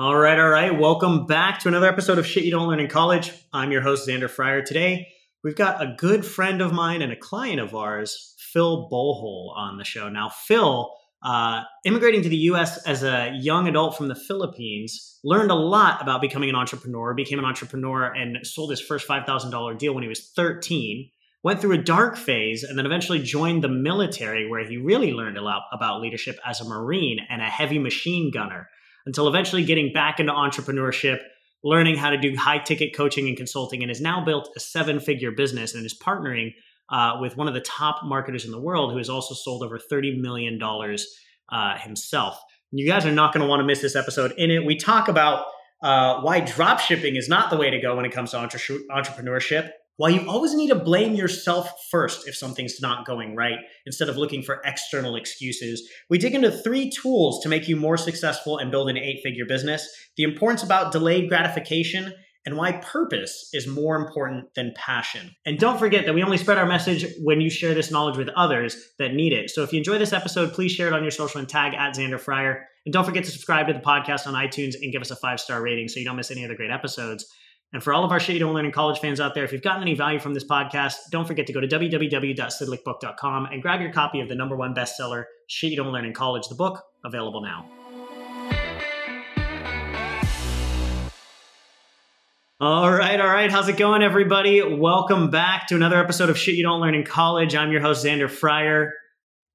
All right, all right. Welcome back to another episode of Shit You Don't Learn in College. I'm your host, Xander Fryer. Today, we've got a good friend of mine and a client of ours, Phil Bolhol, on the show. Now, Phil, uh, immigrating to the US as a young adult from the Philippines, learned a lot about becoming an entrepreneur, became an entrepreneur, and sold his first $5,000 deal when he was 13. Went through a dark phase and then eventually joined the military, where he really learned a lot about leadership as a Marine and a heavy machine gunner until eventually getting back into entrepreneurship, learning how to do high ticket coaching and consulting, and has now built a seven figure business and is partnering uh, with one of the top marketers in the world who has also sold over $30 million uh, himself. You guys are not going to want to miss this episode. In it, we talk about uh, why drop shipping is not the way to go when it comes to entre- entrepreneurship while you always need to blame yourself first if something's not going right, instead of looking for external excuses, we dig into three tools to make you more successful and build an eight figure business, the importance about delayed gratification, and why purpose is more important than passion. And don't forget that we only spread our message when you share this knowledge with others that need it. So if you enjoy this episode, please share it on your social and tag at Xander Fryer. And don't forget to subscribe to the podcast on iTunes and give us a five star rating so you don't miss any of the great episodes. And for all of our Shit You Don't Learn in College fans out there, if you've gotten any value from this podcast, don't forget to go to www.sydlicbook.com and grab your copy of the number one bestseller, Shit You Don't Learn in College, the book, available now. All right, all right. How's it going, everybody? Welcome back to another episode of Shit You Don't Learn in College. I'm your host, Xander Fryer.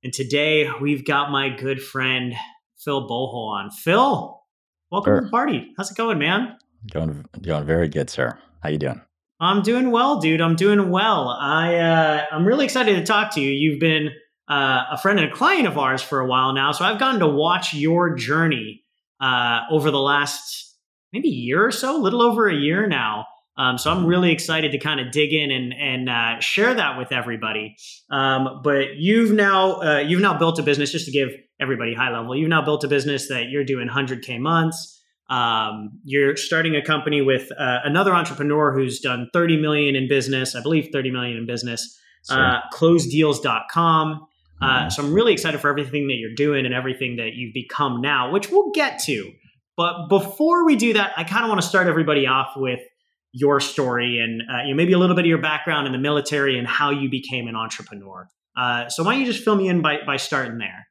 And today we've got my good friend, Phil Bolhol on. Phil, welcome sure. to the party. How's it going, man? Going going very good, sir. How you doing? I'm doing well, dude. I'm doing well. I uh, I'm really excited to talk to you. You've been uh, a friend and a client of ours for a while now, so I've gotten to watch your journey uh, over the last maybe year or so, a little over a year now. Um, so I'm really excited to kind of dig in and and uh, share that with everybody. Um, but you've now uh, you've now built a business. Just to give everybody high level, you've now built a business that you're doing 100k months. Um, you're starting a company with uh, another entrepreneur who's done 30 million in business, I believe 30 million in business, sure. uh, closeddeals.com. Uh, mm-hmm. so I'm really excited for everything that you're doing and everything that you've become now, which we'll get to. But before we do that, I kind of want to start everybody off with your story and uh, you know, maybe a little bit of your background in the military and how you became an entrepreneur. Uh, so why don't you just fill me in by, by starting there?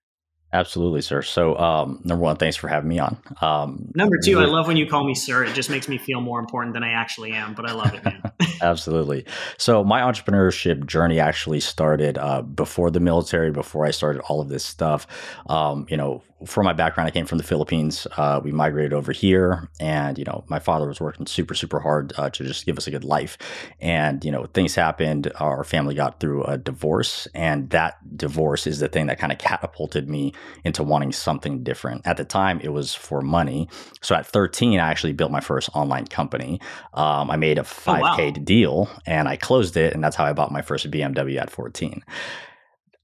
Absolutely, sir. So, um, number one, thanks for having me on. Um, number two, I love when you call me sir. It just makes me feel more important than I actually am, but I love it, man. Absolutely. So, my entrepreneurship journey actually started uh, before the military, before I started all of this stuff. Um, you know, for my background, I came from the Philippines. Uh, we migrated over here, and you know, my father was working super, super hard uh, to just give us a good life. And you know, things happened. Our family got through a divorce, and that divorce is the thing that kind of catapulted me into wanting something different. At the time, it was for money. So at 13, I actually built my first online company. Um, I made a 5K oh, wow. deal, and I closed it, and that's how I bought my first BMW at 14.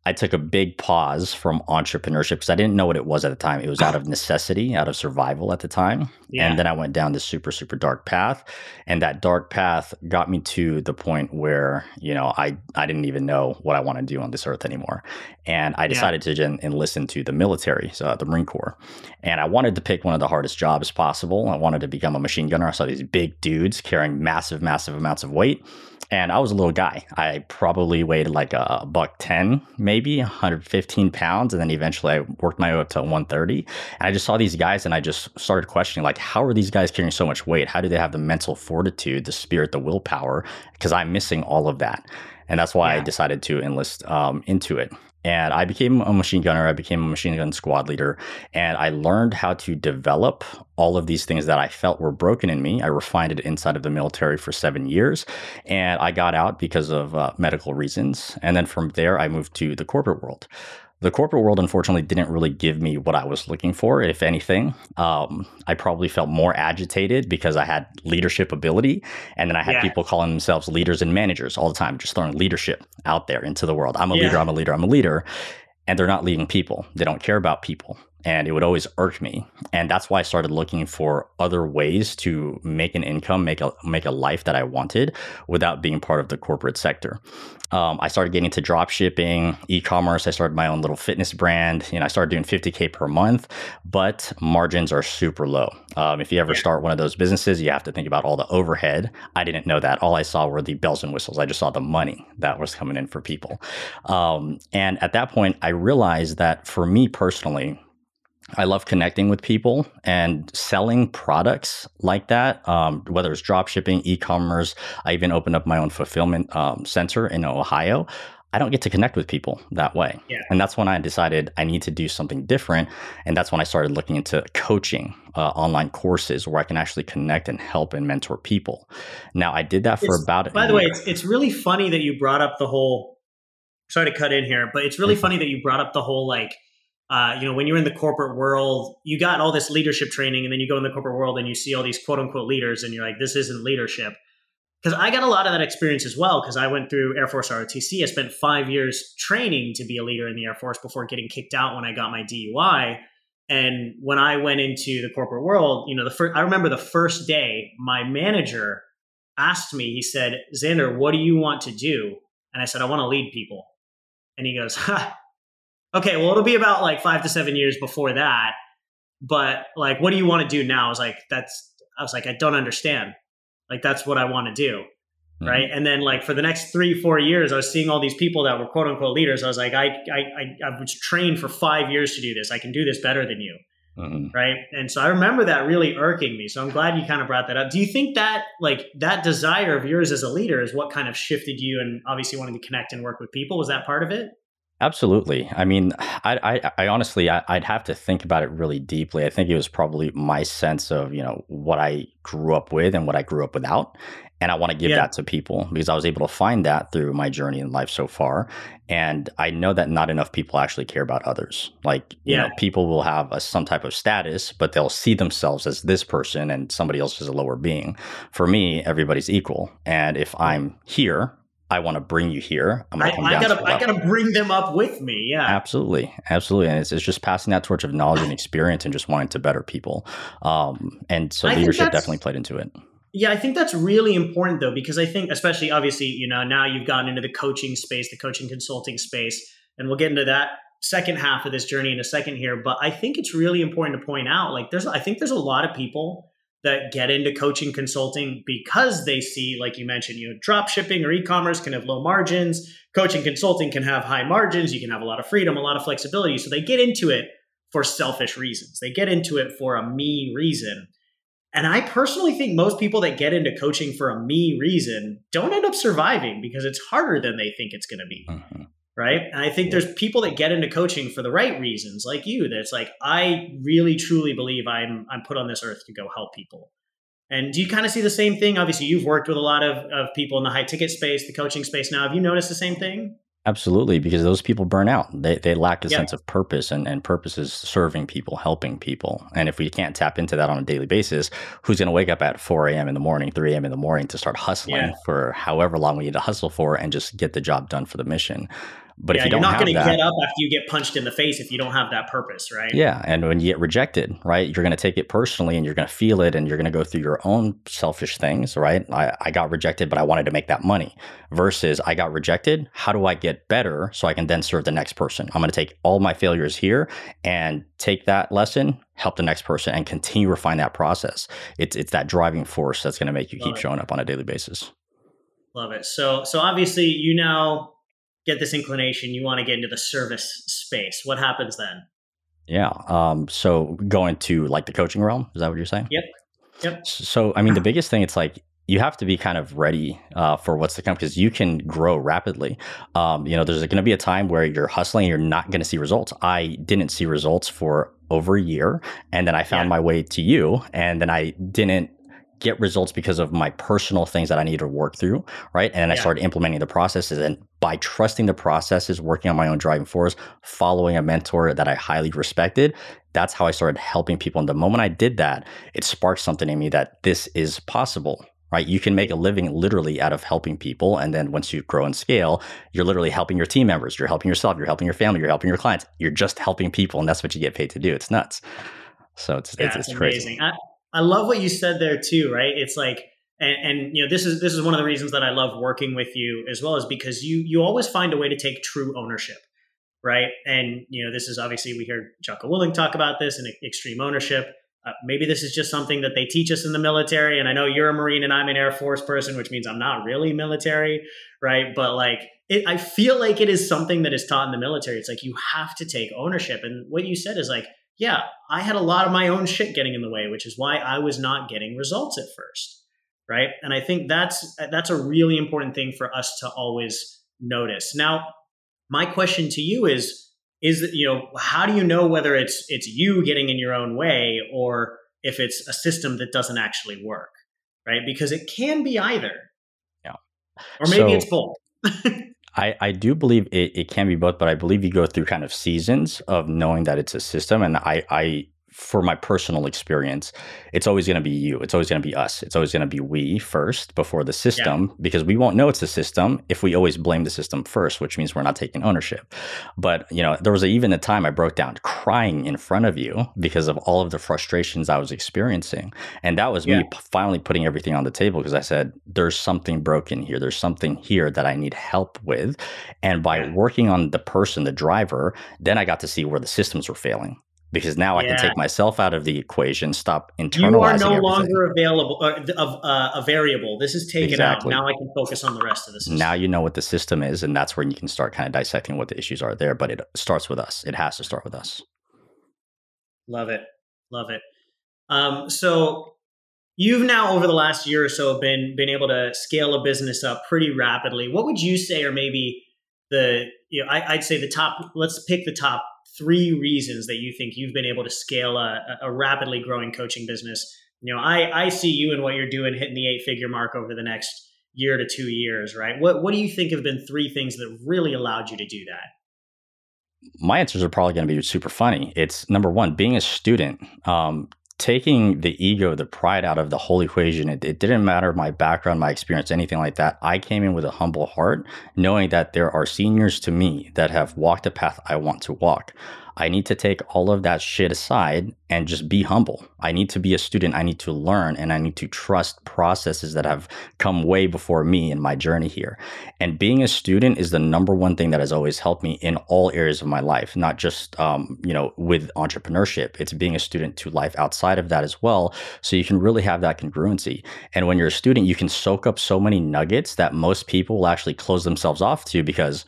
I took a big pause from entrepreneurship because I didn't know what it was at the time. It was out of necessity, out of survival at the time. Yeah. And then I went down this super, super dark path. And that dark path got me to the point where, you know, I, I didn't even know what I want to do on this earth anymore. And I decided yeah. to enlist into the military, so the Marine Corps. And I wanted to pick one of the hardest jobs possible. I wanted to become a machine gunner. I saw these big dudes carrying massive, massive amounts of weight. And I was a little guy. I probably weighed like a buck 10, maybe 115 pounds. And then eventually I worked my way up to 130. And I just saw these guys and I just started questioning, like, how are these guys carrying so much weight? How do they have the mental fortitude, the spirit, the willpower? Because I'm missing all of that. And that's why yeah. I decided to enlist um, into it. And I became a machine gunner. I became a machine gun squad leader. And I learned how to develop all of these things that I felt were broken in me. I refined it inside of the military for seven years. And I got out because of uh, medical reasons. And then from there, I moved to the corporate world the corporate world unfortunately didn't really give me what i was looking for if anything um, i probably felt more agitated because i had leadership ability and then i had yeah. people calling themselves leaders and managers all the time just throwing leadership out there into the world i'm a yeah. leader i'm a leader i'm a leader and they're not leading people they don't care about people and it would always irk me. And that's why i started looking for other ways to make an income make a make a life that i wanted without being part of the corporate sector. Um, i started getting into drop shipping e-commerce. I started my own little fitness brand. You know i started doing 50k per month but margins are super low. Um, if you ever start one of those businesses you have to think about all the overhead. I didn't know that. All i saw were the bells and whistles. I just saw the money that was coming in for people. Um, and at that point i realized that for me personally I love connecting with people and selling products like that, um, whether it's drop shipping, e commerce. I even opened up my own fulfillment um, center in Ohio. I don't get to connect with people that way. Yeah. And that's when I decided I need to do something different. And that's when I started looking into coaching uh, online courses where I can actually connect and help and mentor people. Now, I did that for it's, about By the way, it's, it's really funny that you brought up the whole. Sorry to cut in here, but it's really funny that you brought up the whole like uh, you know, when you're in the corporate world, you got all this leadership training, and then you go in the corporate world and you see all these quote unquote leaders, and you're like, this isn't leadership. Because I got a lot of that experience as well, because I went through Air Force ROTC. I spent five years training to be a leader in the Air Force before getting kicked out when I got my DUI. And when I went into the corporate world, you know, the first, I remember the first day, my manager asked me, he said, Xander, what do you want to do? And I said, I want to lead people. And he goes, ha, okay, well, it'll be about like five to seven years before that. But like, what do you want to do now? I was like, that's, I was like, I don't understand. Like, that's what I want to do. Mm-hmm. Right. And then like for the next three, four years, I was seeing all these people that were quote unquote leaders. I was like, I, I, I, I was trained for five years to do this. I can do this better than you. Mm-hmm. Right. And so I remember that really irking me. So I'm glad you kind of brought that up. Do you think that like that desire of yours as a leader is what kind of shifted you and obviously wanting to connect and work with people? Was that part of it? Absolutely. I mean, I, I, I honestly, I, would have to think about it really deeply. I think it was probably my sense of, you know, what I grew up with and what I grew up without. And I want to give yeah. that to people because I was able to find that through my journey in life so far. And I know that not enough people actually care about others. Like, you yeah. know, people will have a, some type of status, but they'll see themselves as this person and somebody else as a lower being. For me, everybody's equal. And if I'm here I want to bring you here. I'm gonna come I, I gotta, I gotta bring them up with me. Yeah, absolutely, absolutely. And it's, it's just passing that torch of knowledge and experience, and just wanting to better people. Um, and so I leadership definitely played into it. Yeah, I think that's really important though, because I think, especially obviously, you know, now you've gotten into the coaching space, the coaching consulting space, and we'll get into that second half of this journey in a second here. But I think it's really important to point out, like, there's, I think there's a lot of people that get into coaching consulting because they see, like you mentioned, you know, drop shipping or e-commerce can have low margins. Coaching consulting can have high margins. You can have a lot of freedom, a lot of flexibility. So they get into it for selfish reasons. They get into it for a me reason. And I personally think most people that get into coaching for a me reason don't end up surviving because it's harder than they think it's going to be. Mm-hmm right? And I think there's people that get into coaching for the right reasons, like you. That's like I really truly believe I'm I'm put on this earth to go help people. And do you kind of see the same thing? Obviously, you've worked with a lot of, of people in the high ticket space, the coaching space now. Have you noticed the same thing? Absolutely, because those people burn out. They, they lack a yep. sense of purpose, and, and purpose is serving people, helping people. And if we can't tap into that on a daily basis, who's going to wake up at 4 a.m. in the morning, 3 a.m. in the morning to start hustling yeah. for however long we need to hustle for and just get the job done for the mission? But yeah, if you don't you're not going to get up after you get punched in the face if you don't have that purpose, right? Yeah, and when you get rejected, right, you're going to take it personally and you're going to feel it and you're going to go through your own selfish things, right? I, I got rejected, but I wanted to make that money. Versus, I got rejected. How do I get better so I can then serve the next person? I'm going to take all my failures here and take that lesson, help the next person, and continue refine that process. It's it's that driving force that's going to make you Love keep it. showing up on a daily basis. Love it. So so obviously you now get this inclination, you want to get into the service space. What happens then? Yeah. Um, so going to like the coaching realm, is that what you're saying? Yep. Yep. So, I mean, the biggest thing, it's like you have to be kind of ready uh, for what's to come because you can grow rapidly. Um, you know, there's going to be a time where you're hustling, you're not going to see results. I didn't see results for over a year, and then I found yeah. my way to you, and then I didn't get results because of my personal things that I need to work through, right? And then yeah. I started implementing the processes. And by trusting the processes, working on my own driving force, following a mentor that I highly respected, that's how I started helping people. And the moment I did that, it sparked something in me that this is possible, right? You can make a living literally out of helping people. And then once you grow and scale, you're literally helping your team members, you're helping yourself, you're helping your family, you're helping your clients. You're just helping people. And that's what you get paid to do. It's nuts. So it's, it's, it's, crazy. I, I love what you said there too, right? It's like, and, and, you know, this is this is one of the reasons that I love working with you as well, is because you you always find a way to take true ownership, right? And you know, this is obviously we hear Jocko Willink talk about this and extreme ownership. Uh, maybe this is just something that they teach us in the military. And I know you're a Marine and I'm an Air Force person, which means I'm not really military, right? But like, it, I feel like it is something that is taught in the military. It's like you have to take ownership. And what you said is like, yeah, I had a lot of my own shit getting in the way, which is why I was not getting results at first, right? And I think that's that's a really important thing for us to always notice. Now, my question to you is is that you know how do you know whether it's it's you getting in your own way or if it's a system that doesn't actually work, right? Because it can be either. Yeah. Or maybe so, it's both. I, I do believe it, it can be both, but I believe you go through kind of seasons of knowing that it's a system. And I, I for my personal experience, it's always going to be you. It's always going to be us. It's always going to be we first before the system yeah. because we won't know it's the system if we always blame the system first, which means we're not taking ownership. But, you know, there was a, even a time I broke down crying in front of you because of all of the frustrations I was experiencing. And that was yeah. me finally putting everything on the table because I said, there's something broken here. There's something here that I need help with. And by yeah. working on the person, the driver, then I got to see where the systems were failing because now yeah. I can take myself out of the equation, stop internalizing. You are no everything. longer available uh, of uh, a variable. This is taken exactly. out. Now I can focus on the rest of the system. Now you know what the system is, and that's where you can start kind of dissecting what the issues are there. But it starts with us. It has to start with us. Love it, love it. Um, so you've now over the last year or so been been able to scale a business up pretty rapidly. What would you say, or maybe the you know I, I'd say the top. Let's pick the top three reasons that you think you've been able to scale a, a rapidly growing coaching business. You know, I, I see you and what you're doing hitting the eight figure mark over the next year to two years, right? What what do you think have been three things that really allowed you to do that? My answers are probably going to be super funny. It's number one, being a student. Um, taking the ego, the pride out of the whole equation. It, it, didn't matter my background, my experience, anything like that. I came in with a humble heart, knowing that there are seniors to me that have walked the path I want to walk. I need to take all of that shit aside and just be humble. I need to be a student. I need to learn and I need to trust processes that have come way before me in my journey here. And being a student is the number one thing that has always helped me in all areas of my life, not just, um, you know, with entrepreneurship. It's being a student to life outside of that as well. So you can really have that congruency. And when you're a student, you can soak up so many nuggets that most people will actually close themselves off to because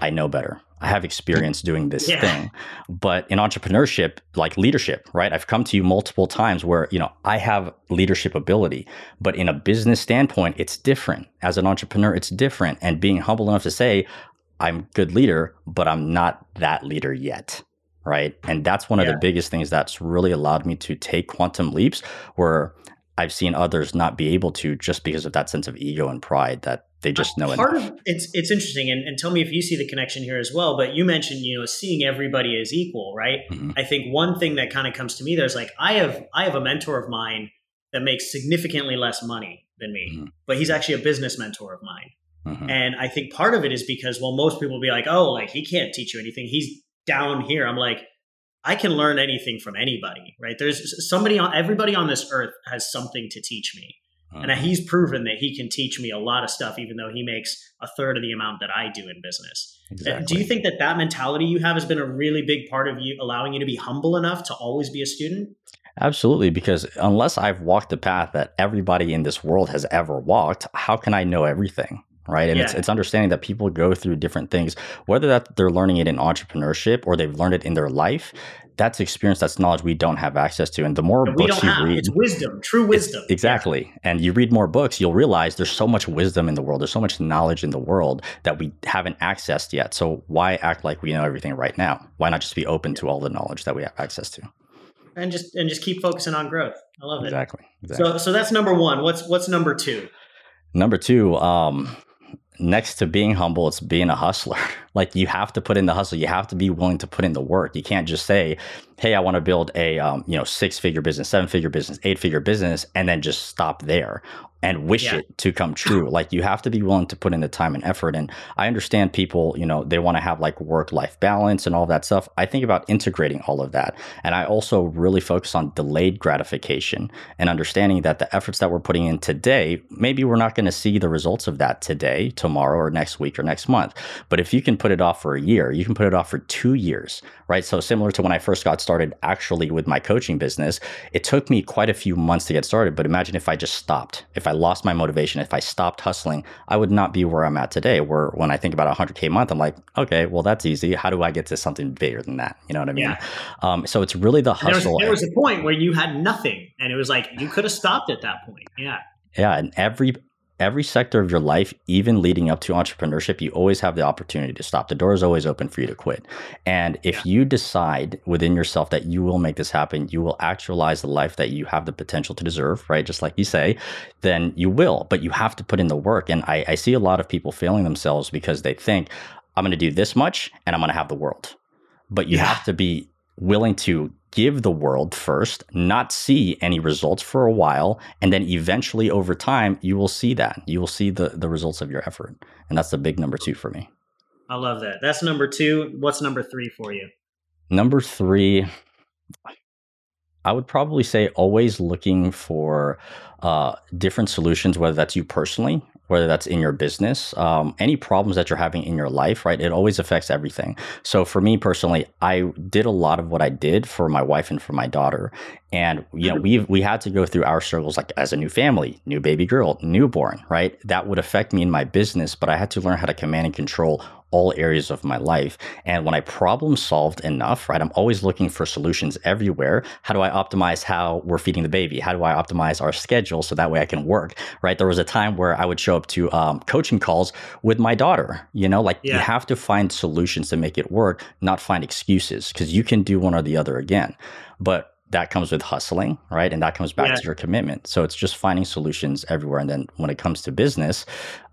I know better. I have experience doing this yeah. thing. But in entrepreneurship, like leadership, right? I've come to you multiple times where, you know, I have leadership ability, but in a business standpoint, it's different. As an entrepreneur, it's different. And being humble enough to say, I'm good leader, but I'm not that leader yet. Right. And that's one yeah. of the biggest things that's really allowed me to take quantum leaps where I've seen others not be able to just because of that sense of ego and pride that they just know part enough. of it's it's interesting and, and tell me if you see the connection here as well but you mentioned you know seeing everybody as equal right mm-hmm. i think one thing that kind of comes to me there's like i have i have a mentor of mine that makes significantly less money than me mm-hmm. but he's actually a business mentor of mine mm-hmm. and i think part of it is because well most people be like oh like he can't teach you anything he's down here i'm like I can learn anything from anybody, right? There's somebody on everybody on this earth has something to teach me. And uh-huh. he's proven that he can teach me a lot of stuff, even though he makes a third of the amount that I do in business. Uh, exactly. Do you think that that mentality you have has been a really big part of you allowing you to be humble enough to always be a student? Absolutely, because unless I've walked the path that everybody in this world has ever walked, how can I know everything? right? And yeah. it's, it's understanding that people go through different things, whether that they're learning it in entrepreneurship or they've learned it in their life. That's experience, that's knowledge we don't have access to. And the more books you have. read, it's wisdom, true wisdom. Exactly. And you read more books, you'll realize there's so much wisdom in the world. There's so much knowledge in the world that we haven't accessed yet. So why act like we know everything right now? Why not just be open to all the knowledge that we have access to? And just and just keep focusing on growth. I love it. Exactly. exactly. So so that's number one. What's what's number two? Number two, um, next to being humble, it's being a hustler. like you have to put in the hustle. You have to be willing to put in the work. You can't just say, "Hey, I want to build a um, you know six figure business, seven figure business, eight figure business," and then just stop there and wish yeah. it to come true. Like you have to be willing to put in the time and effort. And I understand people, you know, they want to have like work life balance and all that stuff. I think about integrating all of that. And I also really focus on delayed gratification and understanding that the efforts that we're putting in today, maybe we're not going to see the results of that today, tomorrow, or next week or next month. But if you can put it off for a year, you can put it off for two years, right? So similar to when I first got started actually with my coaching business, it took me quite a few months to get started. But imagine if I just stopped, if I lost my motivation, if I stopped hustling, I would not be where I'm at today. Where when I think about 100K a month, I'm like, okay, well, that's easy. How do I get to something bigger than that? You know what I mean? Yeah. Um, so it's really the hustle. There was, there was a point where you had nothing, and it was like you could have stopped at that point. Yeah. Yeah, and every every sector of your life, even leading up to entrepreneurship, you always have the opportunity to stop. The door is always open for you to quit. And if you decide within yourself that you will make this happen, you will actualize the life that you have the potential to deserve, right? Just like you say, then you will. But you have to put in the work. And I, I see a lot of people failing themselves because they think, I'm going to do this much and I'm going to have the world. But you yeah. have to be willing to give the world first, not see any results for a while, and then eventually over time you will see that. You will see the the results of your effort. And that's the big number 2 for me. I love that. That's number 2. What's number 3 for you? Number 3 I would probably say always looking for uh, different solutions, whether that's you personally whether that's in your business, um, any problems that you're having in your life, right? It always affects everything. So for me personally, I did a lot of what I did for my wife and for my daughter. And you know, we we had to go through our struggles like as a new family, new baby girl, newborn, right? That would affect me in my business, but I had to learn how to command and control all areas of my life. And when I problem solved enough, right, I'm always looking for solutions everywhere. How do I optimize how we're feeding the baby? How do I optimize our schedule so that way I can work, right? There was a time where I would show up to um, coaching calls with my daughter, you know, like yeah. you have to find solutions to make it work, not find excuses because you can do one or the other again. But that comes with hustling, right? And that comes back yeah. to your commitment. So it's just finding solutions everywhere. And then when it comes to business,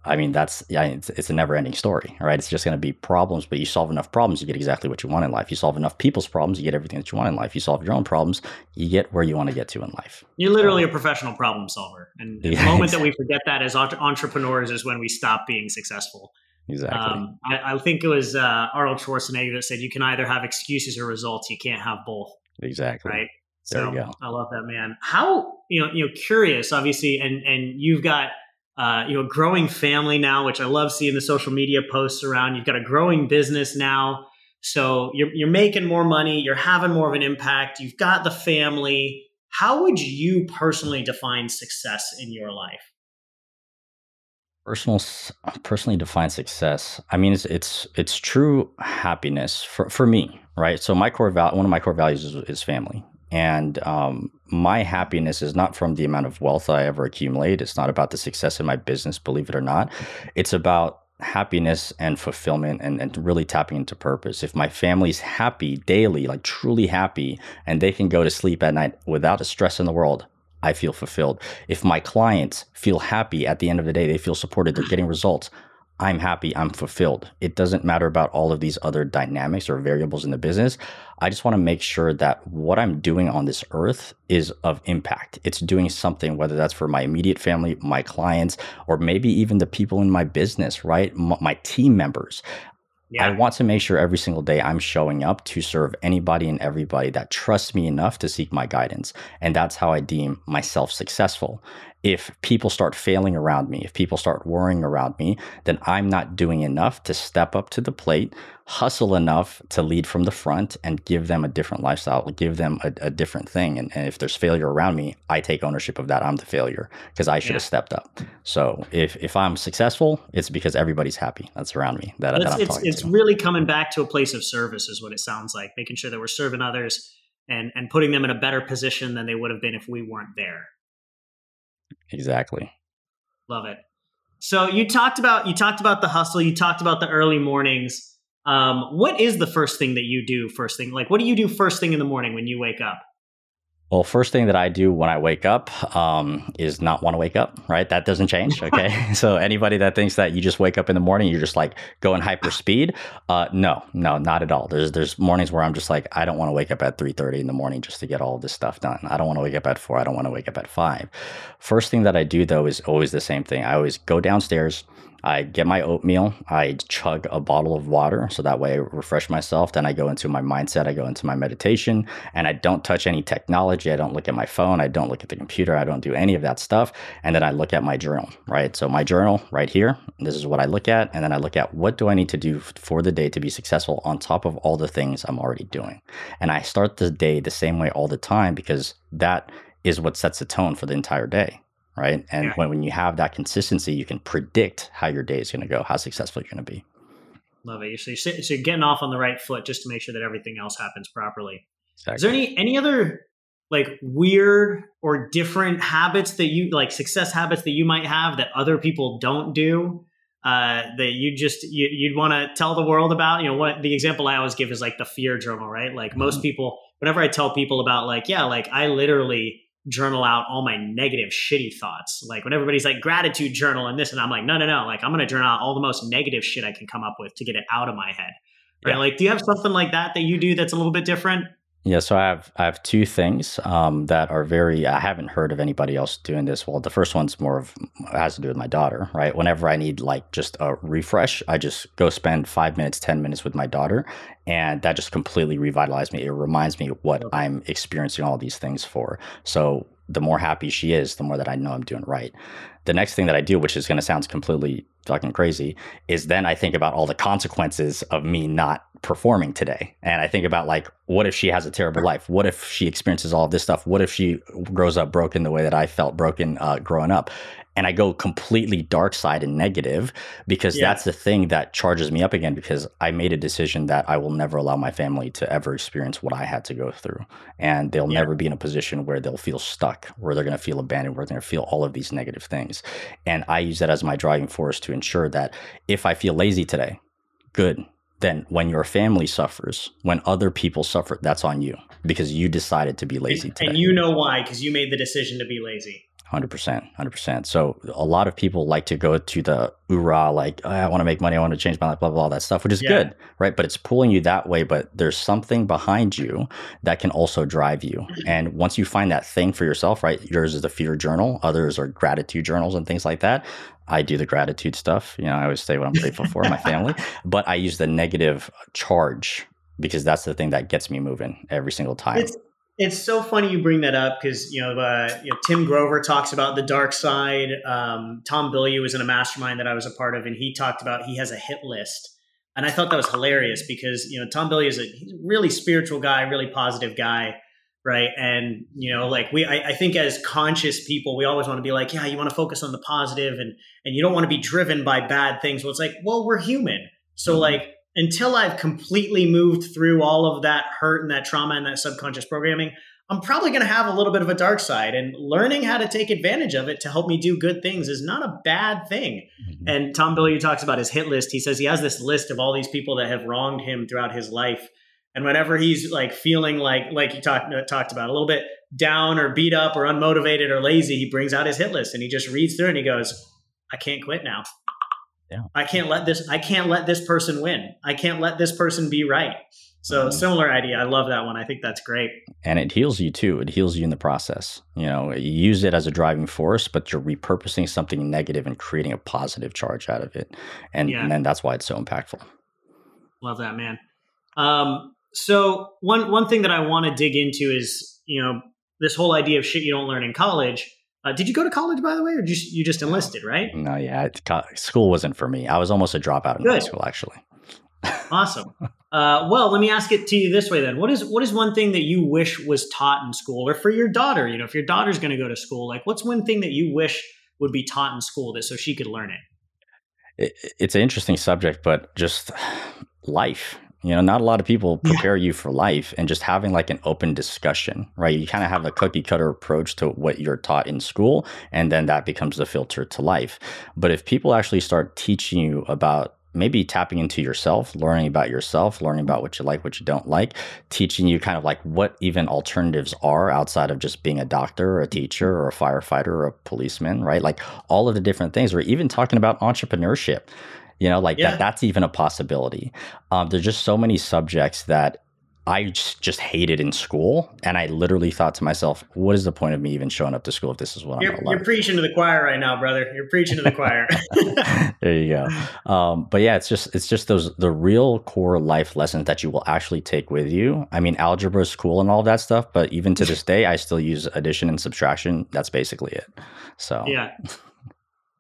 I mean, that's yeah, it's, it's a never ending story, right? It's just going to be problems, but you solve enough problems, you get exactly what you want in life. You solve enough people's problems, you get everything that you want in life. You solve your own problems, you get where you want to get to in life. You're literally a professional problem solver. And the moment that we forget that as entrepreneurs is when we stop being successful. Exactly. Um, I, I, think it was uh, Arnold Schwarzenegger that said, "You can either have excuses or results. You can't have both." Exactly. Right. So there you go. I love that man. How you know you know curious obviously, and and you've got uh, you know growing family now, which I love seeing the social media posts around. You've got a growing business now, so you're you're making more money. You're having more of an impact. You've got the family. How would you personally define success in your life? Personal, personally defined success. I mean, it's it's it's true happiness for for me, right? So my core value, one of my core values is, is family, and um, my happiness is not from the amount of wealth I ever accumulate. It's not about the success in my business, believe it or not. It's about happiness and fulfillment and, and really tapping into purpose. If my family's happy daily, like truly happy, and they can go to sleep at night without a stress in the world, I feel fulfilled. If my clients feel happy at the end of the day, they feel supported, they're getting results, I'm happy, I'm fulfilled. It doesn't matter about all of these other dynamics or variables in the business. I just want to make sure that what I'm doing on this earth is of impact. It's doing something, whether that's for my immediate family, my clients, or maybe even the people in my business, right? M- my team members. Yeah. I want to make sure every single day I'm showing up to serve anybody and everybody that trusts me enough to seek my guidance. And that's how I deem myself successful. If people start failing around me, if people start worrying around me, then I'm not doing enough to step up to the plate, hustle enough to lead from the front and give them a different lifestyle, give them a, a different thing. And, and, if there's failure around me, I take ownership of that. I'm the failure because I should yeah. have stepped up. So if, if I'm successful, it's because everybody's happy that's around me. That, that I'm it's, it's really coming back to a place of service is what it sounds like, making sure that we're serving others and, and putting them in a better position than they would have been if we weren't there. Exactly. Love it. So you talked about you talked about the hustle. You talked about the early mornings. Um, what is the first thing that you do first thing? Like, what do you do first thing in the morning when you wake up? Well, first thing that I do when I wake up um, is not want to wake up, right? That doesn't change. Okay. so anybody that thinks that you just wake up in the morning, you're just like going hyper speed. Uh, no, no, not at all. There's there's mornings where I'm just like, I don't want to wake up at 3:30 in the morning just to get all this stuff done. I don't want to wake up at four. I don't want to wake up at five. First thing that I do though is always the same thing. I always go downstairs. I get my oatmeal, I chug a bottle of water so that way I refresh myself. Then I go into my mindset, I go into my meditation, and I don't touch any technology. I don't look at my phone, I don't look at the computer, I don't do any of that stuff. And then I look at my journal, right? So my journal right here, this is what I look at. And then I look at what do I need to do for the day to be successful on top of all the things I'm already doing. And I start the day the same way all the time because that is what sets the tone for the entire day right? And yeah. when, when you have that consistency, you can predict how your day is going to go, how successful you're going to be. Love it. So you're, so you're getting off on the right foot just to make sure that everything else happens properly. Exactly. Is there any any other like weird or different habits that you like success habits that you might have that other people don't do uh, that you just you, you'd want to tell the world about? You know, what the example I always give is like the fear journal, right? Like most mm-hmm. people, whenever I tell people about like yeah, like I literally journal out all my negative, shitty thoughts. Like when everybody's like gratitude journal and this, and I'm like, no, no, no. Like I'm gonna journal out all the most negative shit I can come up with to get it out of my head. Right? Yeah. Like, do you have something like that that you do that's a little bit different? Yeah, so I have I have two things um, that are very I haven't heard of anybody else doing this. Well, the first one's more of has to do with my daughter, right? Whenever I need like just a refresh, I just go spend five minutes, ten minutes with my daughter, and that just completely revitalized me. It reminds me what okay. I'm experiencing all these things for. So the more happy she is, the more that I know I'm doing right. The next thing that I do, which is going to sound completely fucking crazy, is then I think about all the consequences of me not performing today. And I think about like, what if she has a terrible life? What if she experiences all of this stuff? What if she grows up broken the way that I felt broken uh, growing up? and I go completely dark side and negative because yeah. that's the thing that charges me up again because I made a decision that I will never allow my family to ever experience what I had to go through. And they'll yeah. never be in a position where they'll feel stuck, where they're going to feel abandoned, where they're going to feel all of these negative things. And I use that as my driving force to ensure that if I feel lazy today, good. Then when your family suffers, when other people suffer, that's on you because you decided to be lazy today. And you know why, because you made the decision to be lazy. Hundred percent, hundred percent. So a lot of people like to go to the hoorah, like oh, I want to make money, I want to change my life, blah, blah blah, that stuff, which is yeah. good, right? But it's pulling you that way. But there's something behind you that can also drive you. Mm-hmm. And once you find that thing for yourself, right? Yours is the fear journal, others are gratitude journals and things like that. I do the gratitude stuff. You know, I always say what I'm grateful for, my family, but I use the negative charge because that's the thing that gets me moving every single time. It's- it's so funny you bring that up because you know, uh, you know, Tim Grover talks about the dark side. Um, Tom Bilyeu was in a mastermind that I was a part of, and he talked about he has a hit list, and I thought that was hilarious because you know Tom Bilyeu is a, a really spiritual guy, really positive guy, right? And you know, like we, I, I think as conscious people, we always want to be like, yeah, you want to focus on the positive, and and you don't want to be driven by bad things. Well, it's like, well, we're human, so mm-hmm. like until I've completely moved through all of that hurt and that trauma and that subconscious programming, I'm probably going to have a little bit of a dark side. And learning how to take advantage of it to help me do good things is not a bad thing. Mm-hmm. And Tom Bilyeu talks about his hit list. He says he has this list of all these people that have wronged him throughout his life. And whenever he's like feeling like, like you talked talked about, a little bit down or beat up or unmotivated or lazy, he brings out his hit list and he just reads through and he goes, "I can't quit now. Yeah. I can't let this I can't let this person win. I can't let this person be right. So mm-hmm. similar idea. I love that one. I think that's great. And it heals you too. It heals you in the process. You know, you use it as a driving force, but you're repurposing something negative and creating a positive charge out of it. And, yeah. and then that's why it's so impactful. Love that, man. Um, so one one thing that I want to dig into is, you know, this whole idea of shit you don't learn in college Uh, did you go to college, by the way, or just you just enlisted, right? No, yeah, school wasn't for me. I was almost a dropout in Good. high school, actually. awesome. Uh, well, let me ask it to you this way then: what is what is one thing that you wish was taught in school, or for your daughter? You know, if your daughter's going to go to school, like what's one thing that you wish would be taught in school that so she could learn it? it it's an interesting subject, but just life. You know, not a lot of people prepare yeah. you for life and just having like an open discussion, right? You kind of have a cookie cutter approach to what you're taught in school, and then that becomes the filter to life. But if people actually start teaching you about maybe tapping into yourself, learning about yourself, learning about what you like, what you don't like, teaching you kind of like what even alternatives are outside of just being a doctor or a teacher or a firefighter or a policeman, right? Like all of the different things, or even talking about entrepreneurship. You know, like yeah. that, that's even a possibility. Um, there's just so many subjects that I just hated in school, and I literally thought to myself, "What is the point of me even showing up to school if this is what you're, I'm?" You're preaching to the choir right now, brother. You're preaching to the choir. there you go. Um, but yeah, it's just it's just those the real core life lessons that you will actually take with you. I mean, algebra is cool and all that stuff, but even to this day, I still use addition and subtraction. That's basically it. So yeah,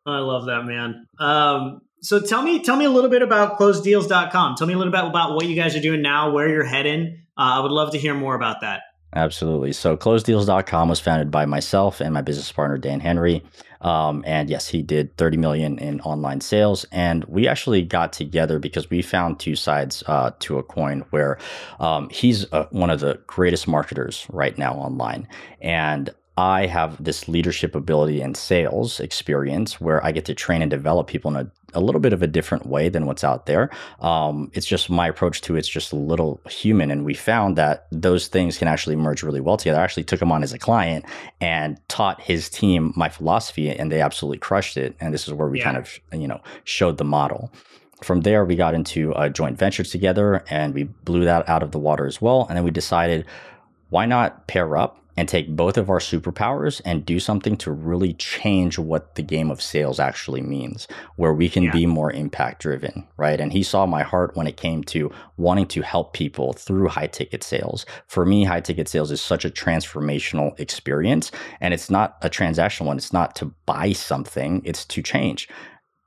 I love that, man. Um, so tell me tell me a little bit about closeddeals.com. Tell me a little bit about what you guys are doing now, where you're heading. Uh, I would love to hear more about that. Absolutely. So closeddeals.com was founded by myself and my business partner Dan Henry. Um, and yes, he did 30 million in online sales. And we actually got together because we found two sides uh, to a coin where um, he's uh, one of the greatest marketers right now online. And I have this leadership ability and sales experience where I get to train and develop people in a, a little bit of a different way than what's out there. Um, it's just my approach to it's just a little human. And we found that those things can actually merge really well together. I actually took him on as a client and taught his team my philosophy, and they absolutely crushed it. And this is where we yeah. kind of, you know, showed the model from there, we got into a joint venture together and we blew that out of the water as well. And then we decided, why not pair up and take both of our superpowers and do something to really change what the game of sales actually means, where we can yeah. be more impact driven, right? And he saw my heart when it came to wanting to help people through high ticket sales. For me, high ticket sales is such a transformational experience, and it's not a transactional one. It's not to buy something, it's to change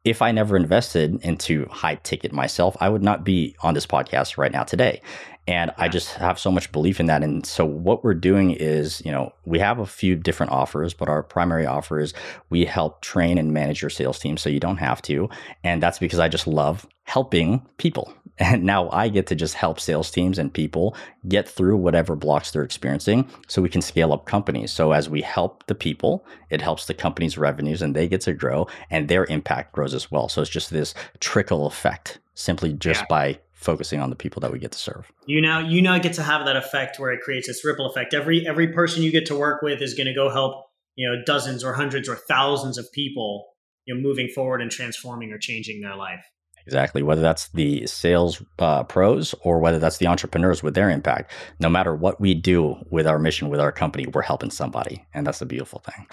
if I never invested into high ticket myself, I would not be on this podcast right now today. And I just have so much belief in that. And so what we're doing is, you know, we have a few different offers, but our primary offer is we help train and manage your sales team so you don't have to. And that's because I just love helping people. And now I get to just help sales teams and people get through whatever blocks they're experiencing so we can scale up companies. So as we help the people, it helps the company's revenues and they get to grow and their impact grows as well. So it's just this trickle effect simply just yeah. by focusing on the people that we get to serve. You now you now get to have that effect where it creates this ripple effect. Every every person you get to work with is going to go help you know dozens or hundreds or thousands of people you know moving forward and transforming or changing their life. Exactly. Whether that's the sales uh, pros or whether that's the entrepreneurs with their impact, no matter what we do with our mission, with our company, we're helping somebody. And that's the beautiful thing.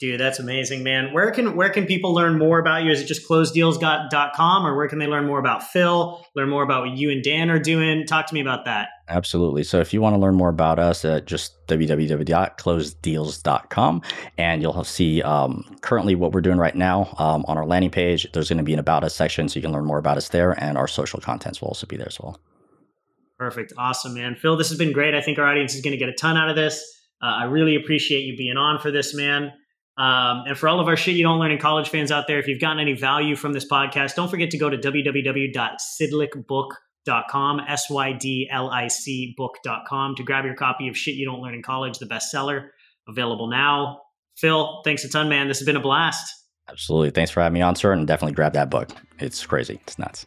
Dude, that's amazing, man. Where can where can people learn more about you? Is it just closeddeals.com or where can they learn more about Phil, learn more about what you and Dan are doing? Talk to me about that. Absolutely. So if you want to learn more about us, uh, just www.closeddeals.com and you'll see um, currently what we're doing right now um, on our landing page. There's going to be an About Us section so you can learn more about us there and our social contents will also be there as well. Perfect. Awesome, man. Phil, this has been great. I think our audience is going to get a ton out of this. Uh, I really appreciate you being on for this, man. Um, and for all of our shit you don't learn in college fans out there, if you've gotten any value from this podcast, don't forget to go to www.sydlicbook.com, S Y D L I C book.com to grab your copy of Shit You Don't Learn in College, the bestseller, available now. Phil, thanks a ton, man. This has been a blast. Absolutely. Thanks for having me on, sir. And definitely grab that book. It's crazy. It's nuts.